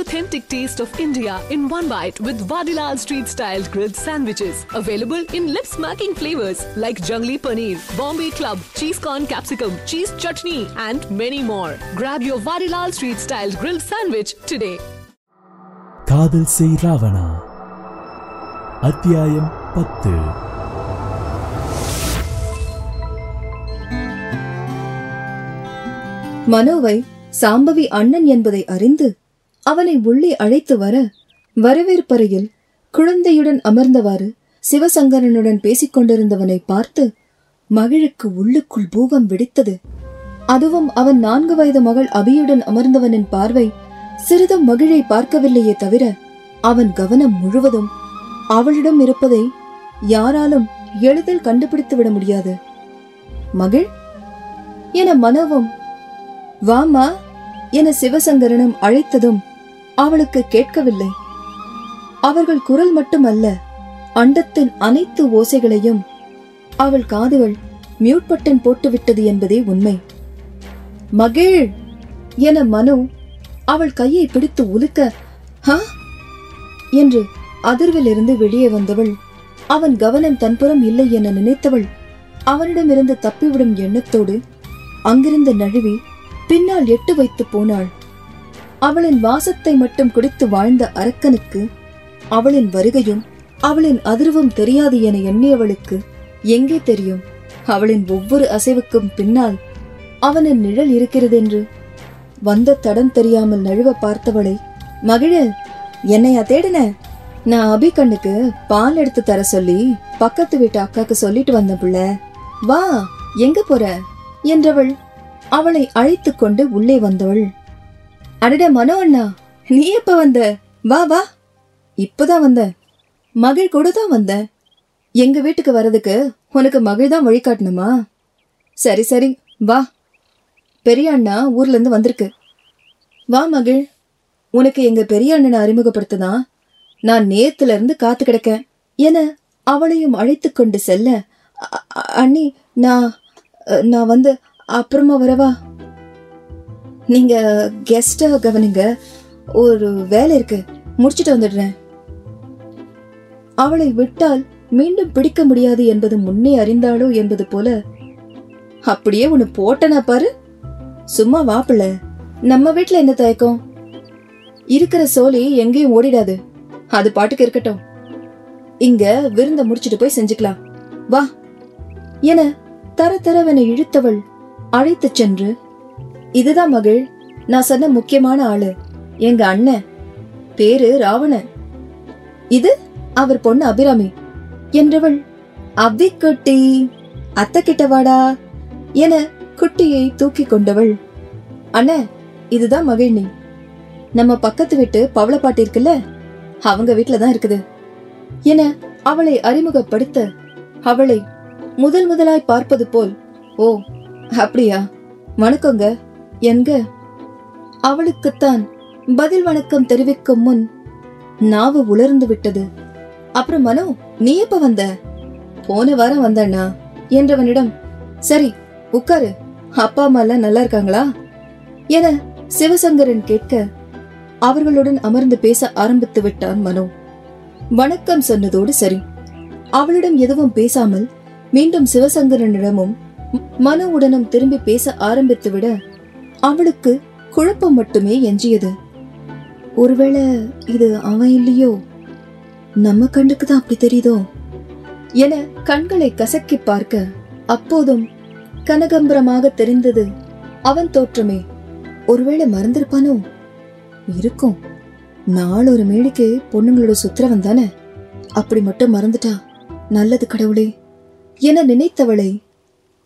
authentic taste of India in one bite with Vadilal Street Style grilled sandwiches. Available in lip smacking flavors like Jungli Paneer, Bombay Club, Cheese Corn Capsicum, Cheese Chutney, and many more. Grab your Vadilal Street Style grilled sandwich today. காதல் செய் ராவணா அத்தியாயம் பத்து மனோவை சாம்பவி அண்ணன் என்பதை அறிந்து அவனை உள்ளே அழைத்து வர வரவேற்பறையில் குழந்தையுடன் அமர்ந்தவாறு சிவசங்கரனுடன் பேசிக் கொண்டிருந்தவனை பார்த்து மகிழுக்கு உள்ளுக்குள் பூகம் வெடித்தது. அதுவும் அவன் நான்கு வயது மகள் அபியுடன் அமர்ந்தவனின் பார்வை சிறிதும் மகிழை பார்க்கவில்லையே தவிர அவன் கவனம் முழுவதும் அவளிடம் இருப்பதை யாராலும் எளிதில் கண்டுபிடித்து விட முடியாது. மகிழ் என மனவும் வாமா என சிவசங்கரனும் அழைத்ததும் அவளுக்கு கேட்கவில்லை. அவர்கள் குரல் மட்டுமல்ல அண்டத்தின் அனைத்து ஓசைகளையும் அவள் காதுகள் மியூட் பட்டன் போட்டுவிட்டது என்பதே உண்மை. மகிழ் என மனு அவள் கையை பிடித்து உலுக்க ஹா? என்று அதிர்விலிருந்து வெளியே வந்தவள் அவன் கவனம் தன்புறம் இல்லை என நினைத்தவள் அவனிடமிருந்து தப்பிவிடும் எண்ணத்தோடு அங்கிருந்து நழுவி பின்னால் எட்டு வைத்து போனாள். அவளின் வாசத்தை மட்டும் குடித்து வாழ்ந்த அரக்கனுக்கு அவளின் வருகையும் அவளின் அதிர்வும் தெரியாது என எண்ணியவளுக்கு எங்கே தெரியும்? அவளின் ஒவ்வொரு அசைவுக்கும் பின்னால் அவனின் நிழல் இருக்கிறதென்று வந்த தடம் தெரியாமல் நழுவ பார்த்தவளை மகிழ என்னையா தேடின? நான் அபி கண்ணுக்கு பால் எடுத்து தர சொல்லி பக்கத்து வீட்டு அக்காக்கு சொல்லிட்டு வந்த புள்ள. வா எங்க போற? என்றவள் அவளை அழைத்து கொண்டு உள்ளே வந்தவள். அடட மனோ அண்ணா நீ எப்ப வந்த? வா வா. இப்பதான் வந்த. மகிழ் கூட தான் வந்த. எங்க வீட்டுக்கு வர்றதுக்கு உனக்கு மகிழ் தான் வழிகாட்டணுமா சரி சரி. வா. பெரிய அண்ணா ஊர்ல இருந்து வந்திருக்கு. வா மகிழ் உனக்கு எங்க பெரிய அண்ணனை அறிமுகப்படுத்தினா நான் நேத்துல இருந்து காத்து கிடக்கேன் என அவளையும் அழைத்து கொண்டு செல்ல அண்ணி நான் நான் வந்து அப்புறமா வரவா? நீங்க கெஸ்ட்டை கவனிங்க. ஒரு வேலை இருக்கு. முடிச்சிட்டு வந்துடுறேன். அவளை விட்டால் மீண்டும் பிடிக்க முடியாது என்பது முன்னே அறிந்தாளோ என்பது போல. அப்படியே உன்னை போட்டனா பாரு. சும்மா வாப்பிள்ள நம்ம வீட்டுல என்ன தயக்கம்? இருக்கிற சோலி எங்கேயும் ஓடிடாது. அது பாட்டுக்கு இருக்கட்டும். இங்க விருந்த முடிச்சிட்டு போய் செஞ்சுக்கலாம். வா. என தர தரவென இழுத்தவள் அழைத்துச் சென்று இதுதான் மகள். நான் சொன்ன முக்கியமான ஆளு. எங்க அண்ணன். பேரு ராவணன். இது அவர் பொண்ணு அபிராமி. என்றவள் அபி குட்டி அத்தை கிட்ட வாடா என குட்டியை தூக்கி கொண்டவள். அண்ண இதுதான் மகிழ்னி நம்ம பக்கத்து வீட்டு பவளப்பாட்டி இருக்குல்ல? அவங்க வீட்ல தான் இருக்குது என அவளை அறிமுகப்படுத்த அவளை முதல் முதலாய் பார்ப்பது போல் ஓ அப்படியா? வணக்கங்க. என்க. அவளுக்குத்தான் பதில் வணக்கம் தெரிவிக்கும் முன் நாவு உலர்ந்து விட்டது. அப்புறம் மனோ நீ எப்ப வந்த? போன வாரம் வந்தண்ணா என்றவனிடம் சரி உட்காரு அப்பா அம்மா எல்லாம் நல்லா இருக்காங்களா? என சிவசங்கரன் கேட்க அவர்களுடன் அமர்ந்து பேச ஆரம்பித்து விட்டான் மனோ. வணக்கம் சொன்னதோடு சரி. அவளிடம் எதுவும் பேசாமல் மீண்டும் சிவசங்கரனிடமும் மனோவுடனும் திரும்பி பேச ஆரம்பித்து விட அவளுக்கு குழப்பம் மட்டுமே எஞ்சியது. ஒருவேளை இது அவன் இல்லையோ? நம்ம கண்ணுக்கு தான் அப்படி தெரியுதோ? என கண்களை கசக்கி பார்க்க அப்போதும் கனகம்பரமாக தெரிந்தது அவன் தோற்றமே. ஒருவேளை மறந்திருப்பானோ? இருக்கும். நாள் ஒரு மேடைக்கு பொண்ணுங்களோட சுத்திரவன் தானே? அப்படி மட்டும் மறந்துட்டா நல்லது கடவுளே. என நினைத்தவளை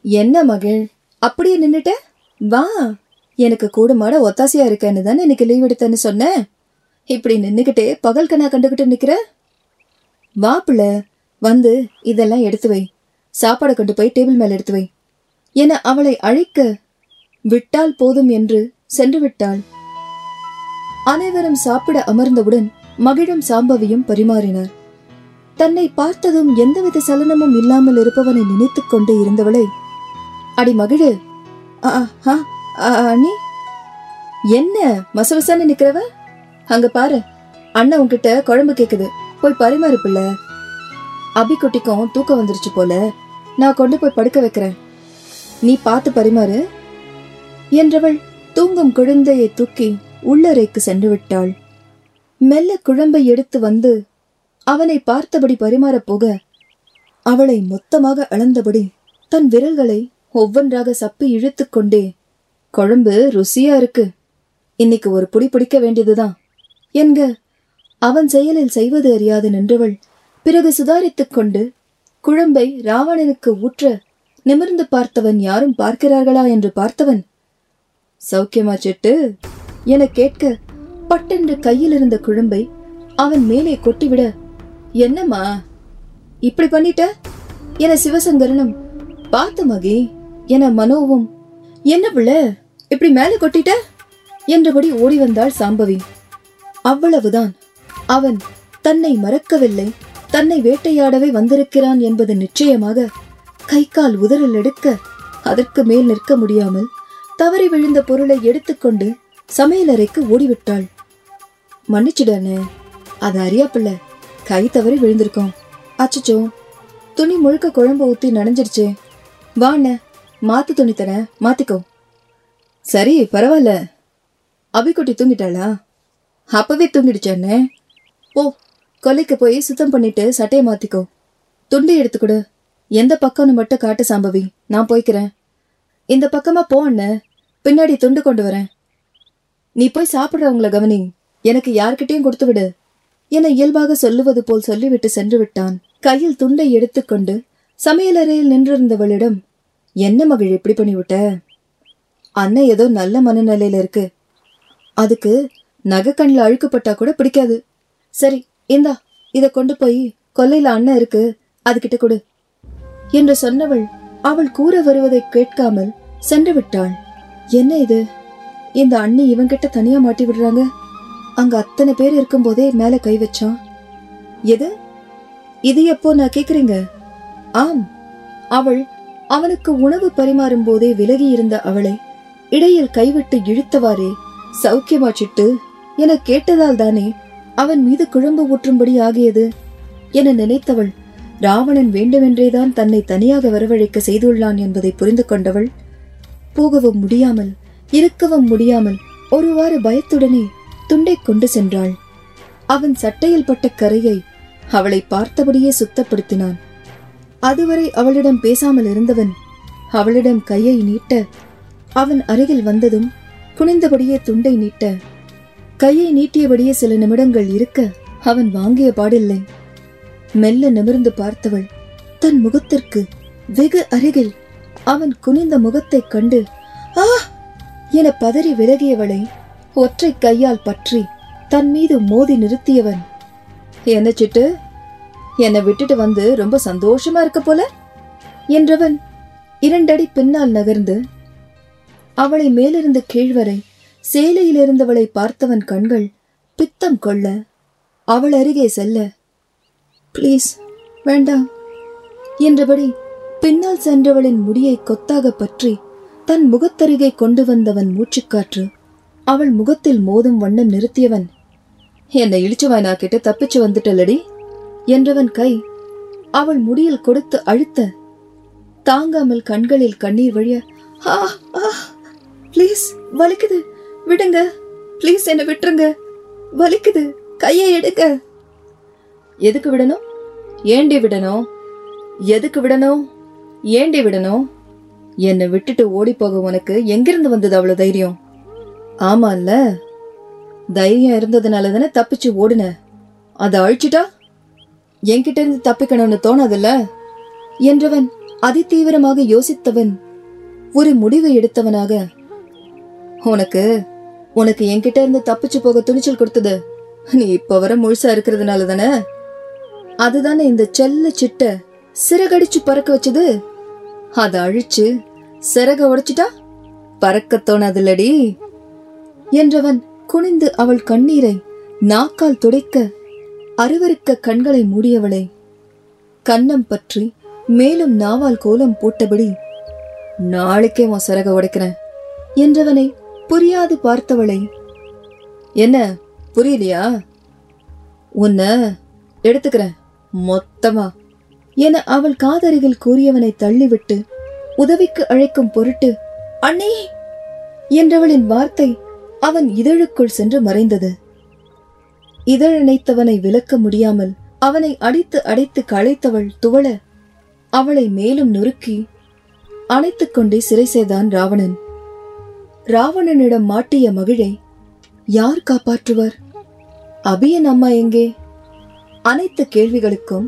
என்ன மகள்? அப்படியே நின்னுட்ட? வா. எனக்கு கூடுமாட ஒத்தாசையா இருக்கேன்னு தானே இன்னைக்கு லீவ் எடுத்தேன்னு சொன்னேன் இப்படி நின்றுக்கிட்டே பகல் கண்ணா கண்டுகிட்டு நிற்கிற வா வந்து இதெல்லாம் எடுத்து வை. சாப்பாடை கொண்டு போய் டேபிள் மேல எடுத்து வை. என அவளை அழைக்க விட்டால் போதும் என்று சென்று விட்டாள். அனைவரும் சாப்பிட அமர்ந்தவுடன் மகிழும் சாம்பவியும் பரிமாறினார். தன்னை பார்த்ததும் எந்தவித சலனமும் இல்லாமல் இருப்பவனை நினைத்துக் கொண்டு இருந்தவளை அடி மகிழு ஆ, நீ? என்ன? மசமசான்னு நிக்கிறவ? அங்க பாரு. அண்ணன் உன்கிட்ட குழம்பு கேக்குது. போய் பரிமாறு பிள்ளை அபிக்குட்டிக்கும் தூக்கம் வந்துருச்சு போல. நான் கொண்டு போய் படுக்க வைக்கிறேன். நீ பார்த்து பரிமாறு. என்றவள் தூங்கும் குழந்தையை தூக்கி உள்ளறைக்கு சென்று விட்டாள். மெல்ல குழம்பை எடுத்து வந்து அவனை பார்த்தபடி பரிமாறப் போக அவளை மொத்தமாக அளந்தபடி தன் விரல்களை ஒவ்வொன்றாக சப்பி இழுத்துக்கொண்டே குழம்பு ருசியா இருக்கு. இன்னைக்கு ஒரு புடி பிடிக்க வேண்டியதுதான். என்க அவன் செயலில் செய்வது அறியாது நின்றவள். பிறகு சுதாரித்துக் கொண்டு குழம்பை ராவணனுக்கு ஊற்ற நிமிர்ந்து பார்த்தவன் யாரும் பார்க்கிறார்களா என்று பார்த்தவன் சௌக்கியமா செட்டு? என கேட்க பட்டென்று கையில் இருந்த குழம்பை அவன் மேலே கொட்டிவிட என்னம்மா இப்படி பண்ணிட்ட? என சிவசங்கரனும் பார்த்த மகி என மனோவும் என்ன பிள்ளை இப்படி மேலே கொட்டிட்ட? என்றபடி ஓடி வந்தாள் சாம்பவி. அவ்வளவுதான். அவன் தன்னை மறக்கவில்லை. தன்னை வேட்டையாடவே வந்திருக்கிறான் என்பது நிச்சயமாக கை கால் உதறல் எடுக்க அதற்கு மேல் நிற்க முடியாமல் தவறி விழுந்த பொருளை எடுத்துக்கொண்டு சமையலறைக்கு ஓடிவிட்டாள். மன்னிச்சிடானே அது அறியாப்பில்ல கை தவறி விழுந்திருக்கோம். அச்சச்சோ துணி முழுக்க குழம்பு ஊத்தி நனைஞ்சிருச்சே வாண்ண மாத்து துணி தரேன். மாத்திக்கோ. சரி பரவாயில்ல. அபிக்குட்டி தூங்கிட்டாளா? அப்பவே தூங்கிடுச்சானே ஓ கொலைக்கு போய் சுத்தம் பண்ணிட்டு சட்டையை மாத்திக்கோ. துண்டு எடுத்துக்கொடு. எந்த பக்கம்னு மட்டும் காட்டு சாம்பவி. நான் போய்க்கிறேன். இந்த பக்கமா போ அண்ணன் பின்னாடி துண்டு கொண்டு வரேன். நீ போய் சாப்பிடுறவங்கள கவனி. எனக்கு யார்கிட்டயும் கொடுத்து விடு. என இயல்பாக சொல்லுவது போல் சொல்லிவிட்டு சென்று விட்டான். கையில் துண்டை எடுத்துக்கொண்டு சமையலறையில் நின்றிருந்தவளிடம் என்ன மகள் இப்படி பண்ணிவிட்ட? அண்ணன் ஏதோ நல்ல மனநிலையில இருக்கு. அதுக்கு நகைக்கண்ணில் அழுக்குப்பட்டா கூட பிடிக்காது. சரி இந்தா இதை கொண்டு போய் கொல்லையில அண்ணன் இருக்கு அதுகிட்ட கொடு. என்று சொன்னவள் அவள் கூற வருவதை கேட்காமல் சென்று விட்டாள். என்ன இது? இந்த அண்ணி இவங்கிட்ட தனியா மாட்டி விடுறாங்க? அங்க அத்தனை பேர் இருக்கும்போதே மேல கை வச்சான் எது? இது எப்போ நான் கேக்குறீங்க? ஆம். அவள் அவனுக்கு உணவு பரிமாறும் போதே விலகி இருந்த அவளை இடையில் கைவிட்டு இழுத்தவாறே சௌக்கியமா சிட்டு என கேட்டதால் தானே அவன் மீது குழம்பு ஊற்றும்படி ஆகியது? என நினைத்தவள் ராவணன் வேண்டுமென்றேதான் தன்னை தனியாக வரவழைக்க செய்துள்ளான் என்பதை புரிந்து கொண்டவள் போகவும் முடியாமல் இருக்கவும் முடியாமல் ஒருவாறு பயத்துடனே துண்டை கொண்டு சென்றாள். அவன் சட்டையில் பட்ட கரையை அவளை பார்த்தபடியே சுத்தப்படுத்தினான். அதுவரை அவளிடம் பேசாமல் இருந்தவன் அவளிடம் கையை நீட்ட அவன் அருகில் வந்ததும் குனிந்தபடியே துண்டை நீட்ட கையை நீட்டியபடியே சில நிமிடங்கள் இருக்க அவன் வாங்கிய பாடில்லை. மெல்ல நிமிர்ந்து பார்த்தவள் தன் முகத்திற்கு வெகு அருகில் அவன் குனிந்த முகத்தைக் கண்டு ஆ! என பதறி விலகியவளை ஒற்றை கையால் பற்றி தன் மீது மோதி நிறுத்தியவன் என்ன சிட்டு? என்னை விட்டுட்டு வந்து ரொம்ப சந்தோஷமா இருக்க போல? என்றவன் இரண்டடி பின்னால் நகர்ந்து அவளை மேலிருந்து கீழ்வரை சேலையில் இருந்தவளை பார்த்தவன் கண்கள் பித்தம் கொள்ள அவள் அருகே செல்ல ப்ளீஸ் வேண்டாம் என்றபடி பின்னால் சென்றவளின் முடியை கொத்தாக பற்றி தன் முகத்தருகே கொண்டு வந்தவன் மூச்சுக்காற்று அவள் முகத்தில் மோதும் வண்ணம் நிறுத்தியவன் என்னை இழிச்சுவாய் நான் கிட்ட தப்பிச்சு வந்துட்டலடி என்றவன் கை அவள் முடியில் கொடுத்து அழுத்த தாங்காமல் கண்களில் கண்ணீர் வழிய ஆ ஆ ப்ளீஸ் வலிக்குது. விடுங்க. ப்ளீஸ் என்னை விட்டுருங்க. வலிக்குது. கையை எடுக்க எதுக்கு விடணும்? ஏண்டி விடணும்? எதுக்கு விடணும்? ஏண்டி விடணும்? என்னை விட்டுட்டு ஓடி போக உனக்கு எங்கிருந்து வந்தது அவ்வளோ தைரியம்? ஆமால்ல தைரியம் இருந்ததுனால தானே தப்பிச்சு ஓடுன. அதை அழிச்சிட்டா? என்கிட்ட இருந்து தப்பிக்கணும்னு தோணாதுல்ல? என்றவன் அதிதீவிரமாக யோசித்தவன். ஒரு முடிவை எடுத்தவனாக உனக்கு உனக்கு என்கிட்ட இருந்து தப்பிச்சு போக துணிச்சல் கொடுத்தது. நீ இப்ப வர முழுசா இருக்கிறதுனால தானே? அதுதானே இந்த செல்ல சிட்ட சிறகடிச்சு பறக்க வச்சது? அதை அழிச்சு சிறக உடைச்சிட்டா? பறக்க தோணாதுல்லடி. என்றவன் குனிந்து அவள் கண்ணீரை நாக்கால் துடைக்க அருவருக்க கண்களை மூடியவளை. கன்னம் பற்றி மேலும் நாவால் கோலம் போட்டபடி நாளைக்கே உன் சிறக உடைக்கிறேன் என்றவனை புரியாது பார்த்தவளை. என்ன புரியலையா? உன்னை எடுத்துக்கிறேன் மொத்தமா. என அவள் காதருகில் கூறியவனை தள்ளிவிட்டு உதவிக்கு அழைக்கும் பொருட்டு அண்ணே! என்றவளின் வார்த்தை அவன் இதழுக்குள் சென்று மறைந்தது. இதழணைத்தவனை விலக்க முடியாமல் அவனை அடித்து அடைத்து களைத்தவள் துவள அவளை மேலும் நொறுக்கி அணைத்துக் கொண்டே சிறை செய்தான் ராவணன். ராவணனிடம் மாட்டிய மகிழை யார் காப்பாற்றுவர்? அபியன் அம்மா எங்கே? அனைத்து கேள்விகளுக்கும்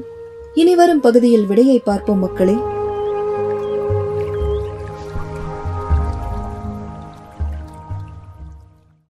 இனிவரும் பகுதியில் விடையை பார்ப்போம் மக்களே.